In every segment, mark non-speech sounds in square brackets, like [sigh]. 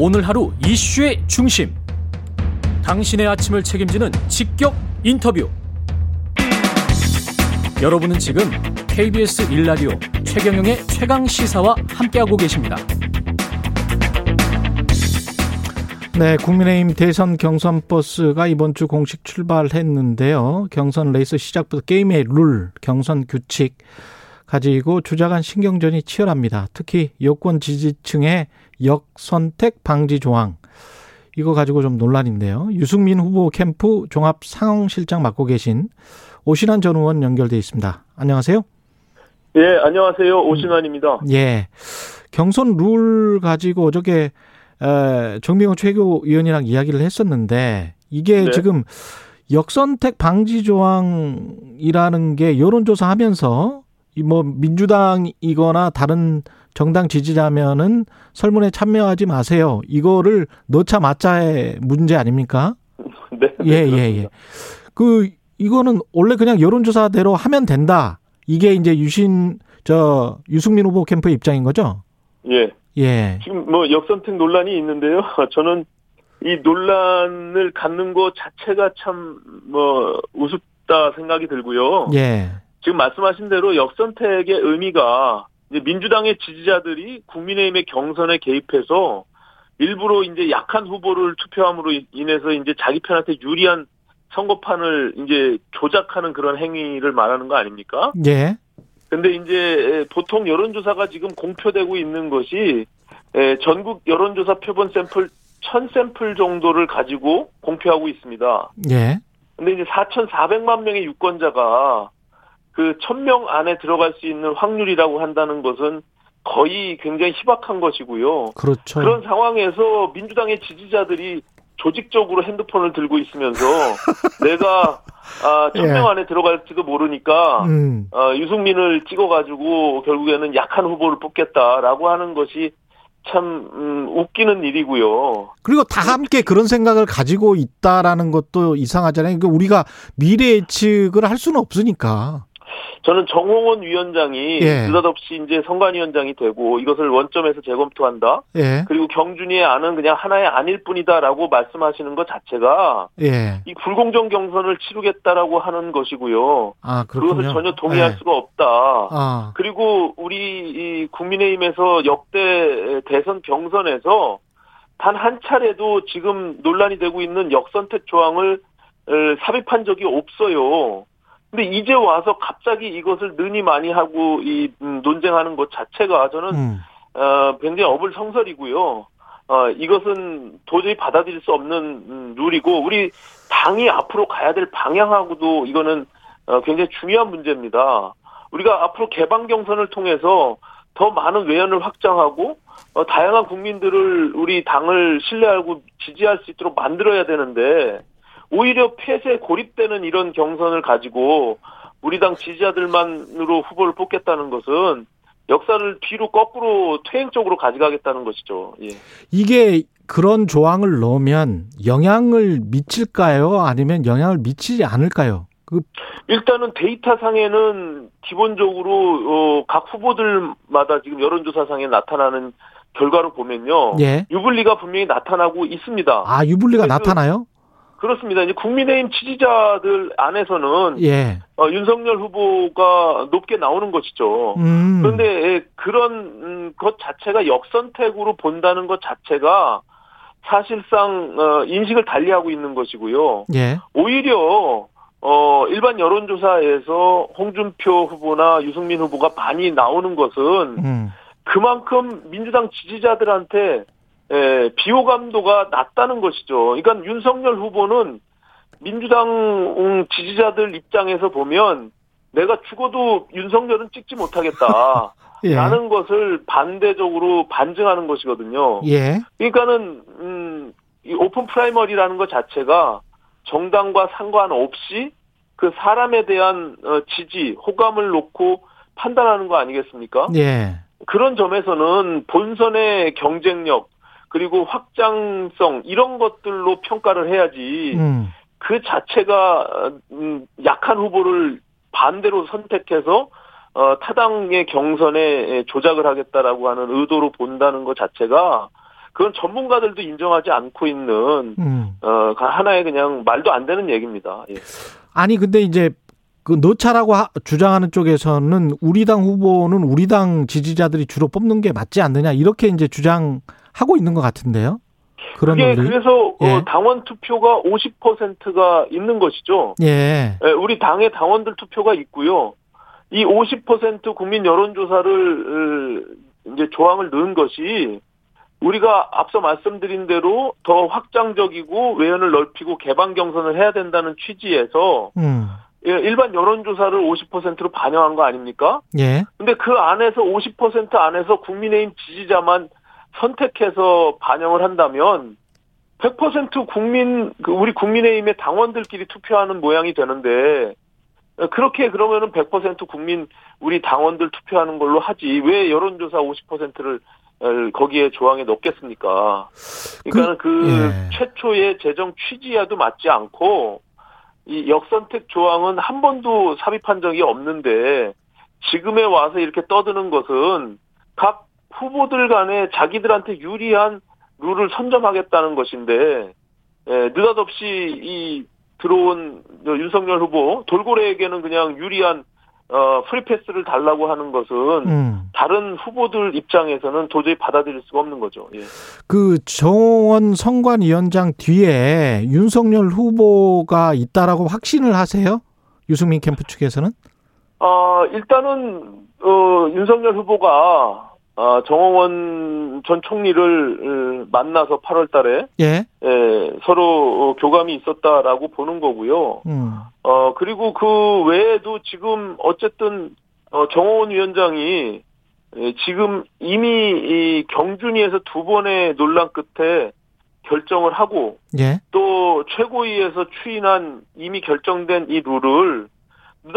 오늘 하루 이슈의 중심. 당신의 아침을 책임지는 직격 인터뷰. 여러분은 지금 KBS 1라디오 최경영의 최강 시사와 함께하고 계십니다. 네, 국민의힘 대선 경선 버스가 이번 주 공식 출발했는데요. 경선 레이스 시작부터 게임의 룰, 경선 규칙 가지고 주자간 신경전이 치열합니다. 특히 여권 지지층의 역선택 방지 조항. 이거 가지고 좀 논란인데요. 유승민 후보 캠프 종합 상황실장 맡고 계신 오신환 전 의원 연결돼 있습니다. 안녕하세요. 예, 안녕하세요. 오신환입니다. 예. 경선 룰 가지고 어저께 정명호 최고위원이랑 이야기를 했었는데 이게 네. 지금 역선택 방지 조항이라는 게 여론조사하면서 뭐 민주당이거나 다른 정당 지지자면은 설문에 참여하지 마세요. 이거를 넣자 맞자의 문제 아닙니까? 네. 예, 예, 예. 그 이거는 원래 그냥 여론조사대로 하면 된다. 이게 이제 유신 저 유승민 후보 캠프 입장인 거죠? 예. 예. 지금 뭐 역선택 논란이 있는데요. [laughs] 저는 이 논란을 갖는 것 자체가 참 뭐 우습다 생각이 들고요. 예. 지금 말씀하신 대로 역선택의 의미가 이제 민주당의 지지자들이 국민의힘의 경선에 개입해서 일부러 이제 약한 후보를 투표함으로 인해서 이제 자기 편한테 유리한 선거판을 이제 조작하는 그런 행위를 말하는 거 아닙니까? 예. 근데 이제 보통 여론조사가 지금 공표되고 있는 것이 전국 여론조사 표본 샘플 1000샘플 정도를 가지고 공표하고 있습니다. 예. 근데 이제 4,400만 명의 유권자가 그 1000명 안에 들어갈 수 있는 확률이라고 한다는 것은 거의 굉장히 희박한 것이고요. 그렇죠. 그런 상황에서 민주당의 지지자들이 조직적으로 핸드폰을 들고 있으면서 [laughs] 내가 아, 천명 예. 안에 들어갈지도 모르니까 음. 어, 유승민을 찍어가지고 결국에는 약한 후보를 뽑겠다라고 하는 것이 참 음, 웃기는 일이고요. 그리고 다 함께 그런 생각을 가지고 있다라는 것도 이상하잖아요. 그러니까 우리가 미래 예측을 할 수는 없으니까. 저는 정홍원 위원장이 예. 느닷없이 이제 선관위원장이 되고 이것을 원점에서 재검토한다. 예. 그리고 경준이의 안은 그냥 하나의 안일 뿐이다라고 말씀하시는 것 자체가 예. 이 불공정 경선을 치르겠다라고 하는 것이고요. 아, 그것을 전혀 동의할 예. 수가 없다. 아. 그리고 우리 이 국민의힘에서 역대 대선 경선에서 단 한 차례도 지금 논란이 되고 있는 역선택 조항을 삽입한 적이 없어요. 근데 이제 와서 갑자기 이것을 능히 많이 하고 이 음, 논쟁하는 것 자체가 저는 음. 어, 굉장히 어불성설이고요. 어, 이것은 도저히 받아들일 수 없는 음, 룰이고 우리 당이 앞으로 가야 될 방향하고도 이거는 어, 굉장히 중요한 문제입니다. 우리가 앞으로 개방 경선을 통해서 더 많은 외연을 확장하고 어, 다양한 국민들을 우리 당을 신뢰하고 지지할 수 있도록 만들어야 되는데 오히려 폐쇄 고립되는 이런 경선을 가지고 우리 당 지지자들만으로 후보를 뽑겠다는 것은 역사를 뒤로 거꾸로 퇴행 적으로 가져가겠다는 것이죠. 예. 이게 그런 조항을 넣으면 영향을 미칠까요? 아니면 영향을 미치지 않을까요? 그 일단은 데이터상에는 기본적으로 어, 각 후보들마다 지금 여론조사상에 나타나는 결과를 보면요. 예. 유불리가 분명히 나타나고 있습니다. 아, 유불리가 나타나요? 그렇습니다. 이제 국민의힘 지지자들 안에서는 예. 어, 윤석열 후보가 높게 나오는 것이죠. 음. 그런데 그런 음, 것 자체가 역선택으로 본다는 것 자체가 사실상 어, 인식을 달리하고 있는 것이고요. 예. 오히려 어, 일반 여론조사에서 홍준표 후보나 유승민 후보가 많이 나오는 것은 음. 그만큼 민주당 지지자들한테 예, 비호감도가 낮다는 것이죠. 그러니까 윤석열 후보는 민주당 지지자들 입장에서 보면 내가 죽어도 윤석열은 찍지 못하겠다. [laughs] 예. 라는 것을 반대적으로 반증하는 것이거든요. 예. 그러니까는 음, 이 오픈 프라이머리라는 것 자체가 정당과 상관없이 그 사람에 대한 어, 지지, 호감을 놓고 판단하는 거 아니겠습니까? 예. 그런 점에서는 본선의 경쟁력, 그리고 확장성 이런 것들로 평가를 해야지 음. 그 자체가 음, 약한 후보를 반대로 선택해서 어, 타당의 경선에 조작을 하겠다라고 하는 의도로 본다는 것 자체가 그건 전문가들도 인정하지 않고 있는 음. 어 하나의 그냥 말도 안 되는 얘기입니다. 예. 아니 근데 이제 그 노차라고 하- 주장하는 쪽에서는 우리 당 후보는 우리 당 지지자들이 주로 뽑는 게 맞지 않느냐 이렇게 이제 주장 하고 있는 것 같은데요. 그런 논리. 그래서 예. 어, 당원 투표가 50%가 있는 것이죠. 예. 예, 우리 당의 당원들 투표가 있고요. 이 50% 국민 여론조사를 어, 이제 조항을 넣은 것이 우리가 앞서 말씀드린 대로 더 확장적이고 외연을 넓히고 개방 경선을 해야 된다는 취지에서 음. 예, 일반 여론조사를 50%로 반영한 거 아닙니까? 예. 근데 그 안에서 50% 안에서 국민의힘 지지자만 선택해서 반영을 한다면 100% 국민 그 우리 국민의힘의 당원들끼리 투표하는 모양이 되는데 어, 그렇게 그러면은 100% 국민 우리 당원들 투표하는 걸로 하지 왜 여론조사 50%를 거기에 조항에 넣겠습니까? 그러니까는 그, 예. 최초의 재정 취지와도 맞지 않고 이 역선택 조항은 한 번도 삽입한 적이 없는데 지금에 와서 이렇게 떠드는 것은 각 후보들 간에 자기들한테 유리한 룰을 선점하겠다는 것인데 예, 느닷없이 이 들어온 저 윤석열 후보 돌고래에게는 그냥 유리한 어 프리패스를 달라고 하는 것은 음. 다른 후보들 입장에서는 도저히 받아들일 수가 없는 거죠. 예. 그 정원 선관위원장 뒤에 윤석열 후보가 있다라고 확신을 하세요? 유승민 캠프 측에서는? 어, 일단은, 어, 윤석열 후보가, 어, 정홍원 전 총리를 어, 만나서 8월 달에, 예. 예, 서로 어, 교감이 있었다라고 보는 거고요. 음. 어, 그리고 그 외에도 지금 어쨌든, 어, 정홍원 위원장이, 예, 지금 이미 이 경준위에서 두 번의 논란 끝에 결정을 하고, 예. 또 최고위에서 추인한 이미 결정된 이 룰을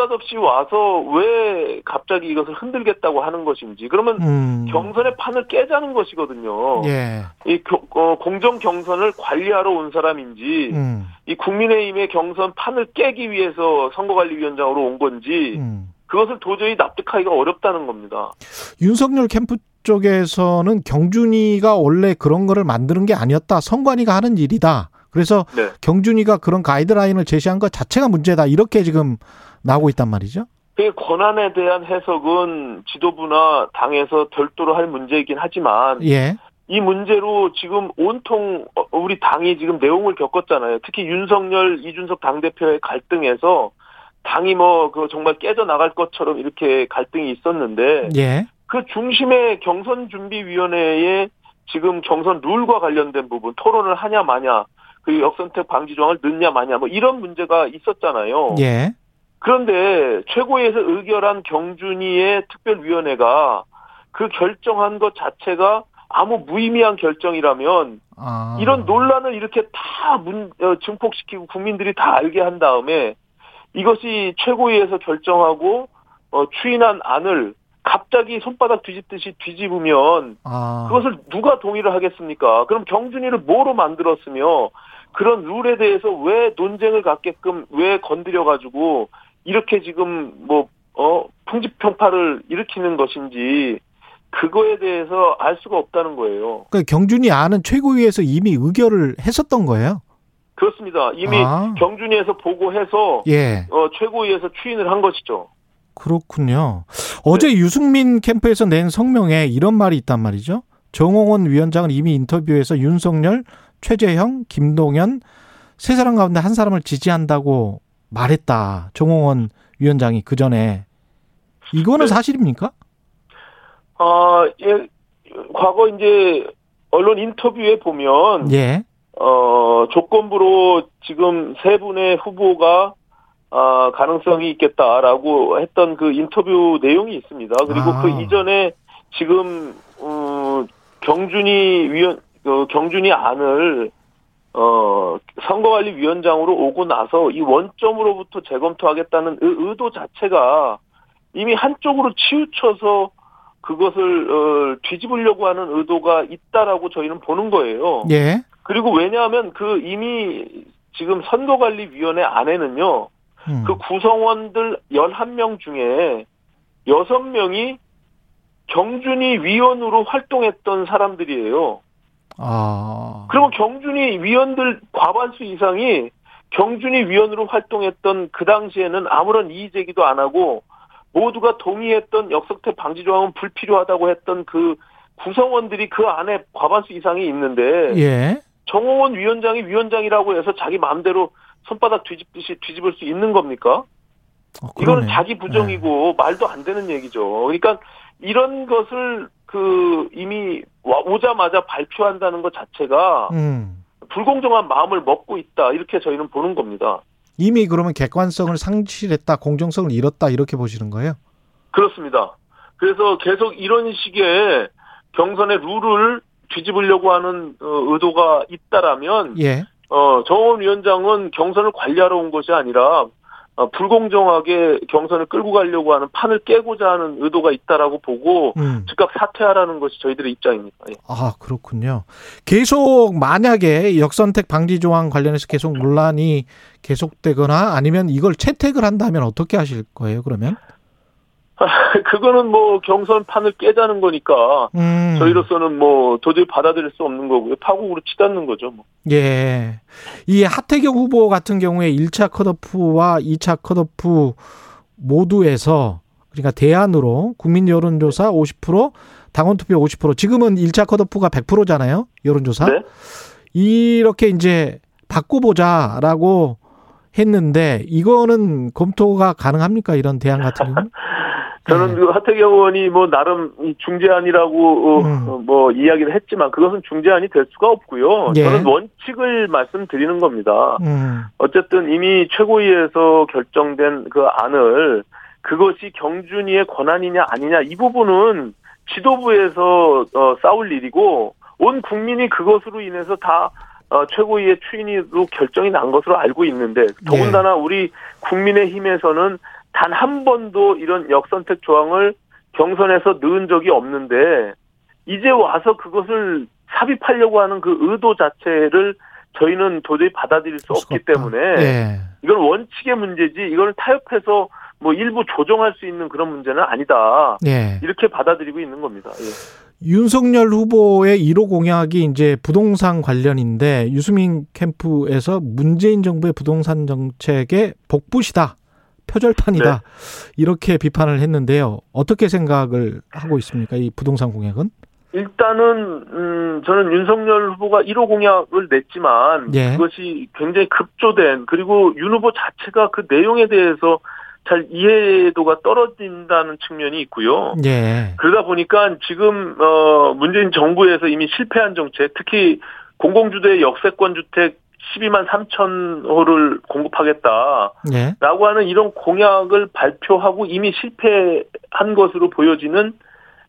느닷없이 와서 왜 갑자기 이것을 흔들겠다고 하는 것인지 그러면 음. 경선의 판을 깨자는 것이거든요. 예. 이 교- 어, 공정 경선을 관리하러 온 사람인지 음. 이 국민의힘의 경선 판을 깨기 위해서 선거관리위원장으로 온 건지 음. 그것을 도저히 납득하기가 어렵다는 겁니다. 윤석열 캠프 쪽에서는 경준이가 원래 그런 거를 만드는 게 아니었다. 선관위가 하는 일이다. 그래서 네. 경준이가 그런 가이드라인을 제시한 것 자체가 문제다. 이렇게 지금 나오고 있단 말이죠. 그 권한에 대한 해석은 지도부나 당에서 별도로 할 문제이긴 하지만 예. 이 문제로 지금 온통 어, 우리 당이 지금 내용을 겪었잖아요. 특히 윤석열, 이준석 당 대표의 갈등에서 당이 뭐 그 정말 깨져 나갈 것처럼 이렇게 갈등이 있었는데 예. 그 중심의 경선 준비 위원회에 지금 경선 룰과 관련된 부분 토론을 하냐 마냐 그 역선택 방지 조항을 넣냐 마냐 뭐 이런 문제가 있었잖아요. 예. 그런데 최고위에서 의결한 경준이의 특별위원회가 그 결정한 것 자체가 아무 무의미한 결정이라면 아. 이런 논란을 이렇게 다 문, 어, 증폭시키고 국민들이 다 알게 한 다음에 이것이 최고위에서 결정하고 어, 추인한 안을 갑자기 손바닥 뒤집듯이 뒤집으면 아. 그것을 누가 동의를 하겠습니까? 그럼 경준이를 뭐로 만들었으며 그런 룰에 대해서 왜 논쟁을 갖게끔 왜 건드려 가지고 이렇게 지금 뭐 어, 풍지평파를 일으키는 것인지 그거에 대해서 알 수가 없다는 거예요. 그 경준이 아는 최고위에서 이미 의결을 했었던 거예요. 그렇습니다. 이미 아. 경준위에서 보고해서 예. 어, 최고위에서 추인을 한 것이죠. 그렇군요. 어제 네. 유승민 캠프에서 낸 성명에 이런 말이 있단 말이죠. 정홍원 위원장은 이미 인터뷰에서 윤석열, 최재형, 김동연 세 사람 가운데 한 사람을 지지한다고 말했다. 정홍원 위원장이 그 전에 이거는 네. 사실입니까? 아, 예, 과거 이제 언론 인터뷰에 보면 예. 어, 조건부로 지금 세 분의 후보가 아, 가능성이 있겠다라고 했던 그 인터뷰 내용이 있습니다. 그리고 아. 그 이전에 지금 어, 경준이 위원 그 경준이 안을 어, 선거관리위원장으로 오고 나서 이 원점으로부터 재검토하겠다는 의- 의도 자체가 이미 한쪽으로 치우쳐서 그것을 어, 뒤집으려고 하는 의도가 있다라고 저희는 보는 거예요. 예. 그리고 왜냐하면 그 이미 지금 선거관리위원회 안에는요, 음. 그 구성원들 11명 중에 6명이 경준이 위원으로 활동했던 사람들이에요. 아. 그리고 경준이 위원들 과반수 이상이 경준이 위원으로 활동했던 그 당시에는 아무런 이의 제기도 안 하고 모두가 동의했던 역석태 방지 조항은 불필요하다고 했던 그 구성원들이 그 안에 과반수 이상이 있는데 예. 정홍원 위원장이 위원장이라고 해서 자기 마음대로 손바닥 뒤집듯이 뒤집을 수 있는 겁니까? 어, 이거는 그러네. 자기 부정이고 말도 안 되는 얘기죠. 그러니까 이런 것을 그 이미 와- 오자마자 발표한다는 것 자체가 음. 불공정한 마음을 먹고 있다 이렇게 저희는 보는 겁니다. 이미 그러면 객관성을 상실했다, 공정성을 잃었다 이렇게 보시는 거예요? 그렇습니다. 그래서 계속 이런 식의 경선의 룰을 뒤집으려고 하는 어, 의도가 있다라면 예. 어, 정원 위원장은 경선을 관리하러 온 것이 아니라 어, 불공정하게 경선을 끌고 가려고 하는 판을 깨고자 하는 의도가 있다라고 보고 음. 즉각 사퇴하라는 것이 저희들의 입장입니다. 예. 아, 그렇군요. 계속 만약에 역선택 방지 조항 관련해서 계속 논란이 계속되거나 아니면 이걸 채택을 한다면 어떻게 하실 거예요, 그러면? [laughs] 그거는 뭐 경선판을 깨자는 거니까 음. 저희로서는 뭐 도저히 받아들일 수 없는 거고요. 파국으로 치닫는 거죠. 뭐. 예. 이 하태경 후보 같은 경우에 1차 컷오프와 2차 컷오프 모두에서 그러니까 대안으로 국민 여론조사 50%, 당원 투표 50%. 지금은 1차 컷오프가 100%잖아요. 여론조사. 네? 이렇게 이제 바꿔보자라고 했는데 이거는 검토가 가능합니까? 이런 대안 같은 경우? [laughs] 저는 네. 그 하태경 의원이 뭐 나름 이 중재안이라고 어, 음. 어, 뭐 이야기를 했지만 그것은 중재안이 될 수가 없고요. 예. 저는 원칙을 말씀드리는 겁니다. 음. 어쨌든 이미 최고위에서 결정된 그 안을 그것이 경준이의 권한이냐 아니냐 이 부분은 지도부에서 어, 싸울 일이고 온 국민이 그것으로 인해서 다 어, 최고위의 추인으로 결정이 난 것으로 알고 있는데 더군다나 우리 국민의힘에서는 단 한 번도 이런 역선택 조항을 경선에서 넣은 적이 없는데 이제 와서 그것을 삽입하려고 하는 그 의도 자체를 저희는 도저히 받아들일 수 없기 없다. 때문에 예. 이건 원칙의 문제지 이걸 타협해서 뭐 일부 조정할 수 있는 그런 문제는 아니다. 예. 이렇게 받아들이고 있는 겁니다. 예. 윤석열 후보의 1호 공약이 이제 부동산 관련인데 유수민 캠프에서 문재인 정부의 부동산 정책의 복붙이다. 표절판이다. 이렇게 비판을 했는데요. 어떻게 생각을 하고 있습니까? 이 부동산 공약은? 일단은 음 저는 윤석열 후보가 1호 공약을 냈지만 예. 그것이 굉장히 급조된 그리고 윤 후보 자체가 그 내용에 대해서 잘 이해도가 떨어진다는 측면이 있고요. 예. 그러다 보니까 지금 어 문재인 정부에서 이미 실패한 정책, 특히 공공주도의 역세권 주택 12만 3천 호를 공급하겠다라고 예. 하는 이런 공약을 발표하고 이미 실패한 것으로 보여지는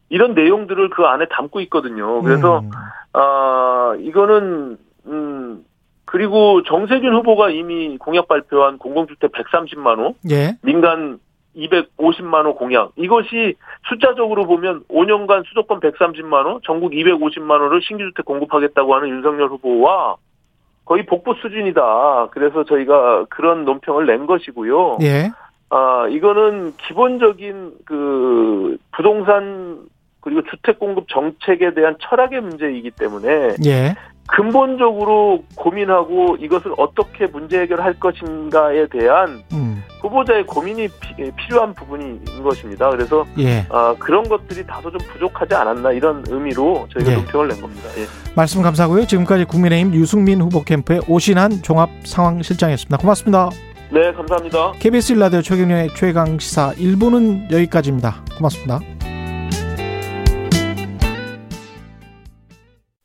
이런 내용들을 그 안에 담고 있거든요. 그래서 음. 아 이거는 음 그리고 정세균 후보가 이미 공약 발표한 공공주택 130만 호, 예. 민간 250만 호 공약. 이것이 숫자적으로 보면 5년간 수도권 130만 호, 전국 250만 호를 신규 주택 공급하겠다고 하는 윤석열 후보와 거의 복부 수준이다. 그래서 저희가 그런 논평을 낸 것이고요. 예. 아, 이거는 기본적인 그 부동산 그리고 주택 공급 정책에 대한 철학의 문제이기 때문에 예. 근본적으로 고민하고 이것을 어떻게 문제 해결할 것인가에 대한 음. 후보자의 고민이 피- 필요한 부분인 것입니다. 그래서 예. 아, 그런 것들이 다소 좀 부족하지 않았나 이런 의미로 저희가 예. 논평을 낸 겁니다. 예. 말씀 감사하고요. 지금까지 국민의힘 유승민 후보 캠프의 오신한 종합 상황 실장이었습니다. 고맙습니다. 네, 감사합니다. KBS 일라디오 최경영의 최강 시사 1부는 여기까지입니다. 고맙습니다.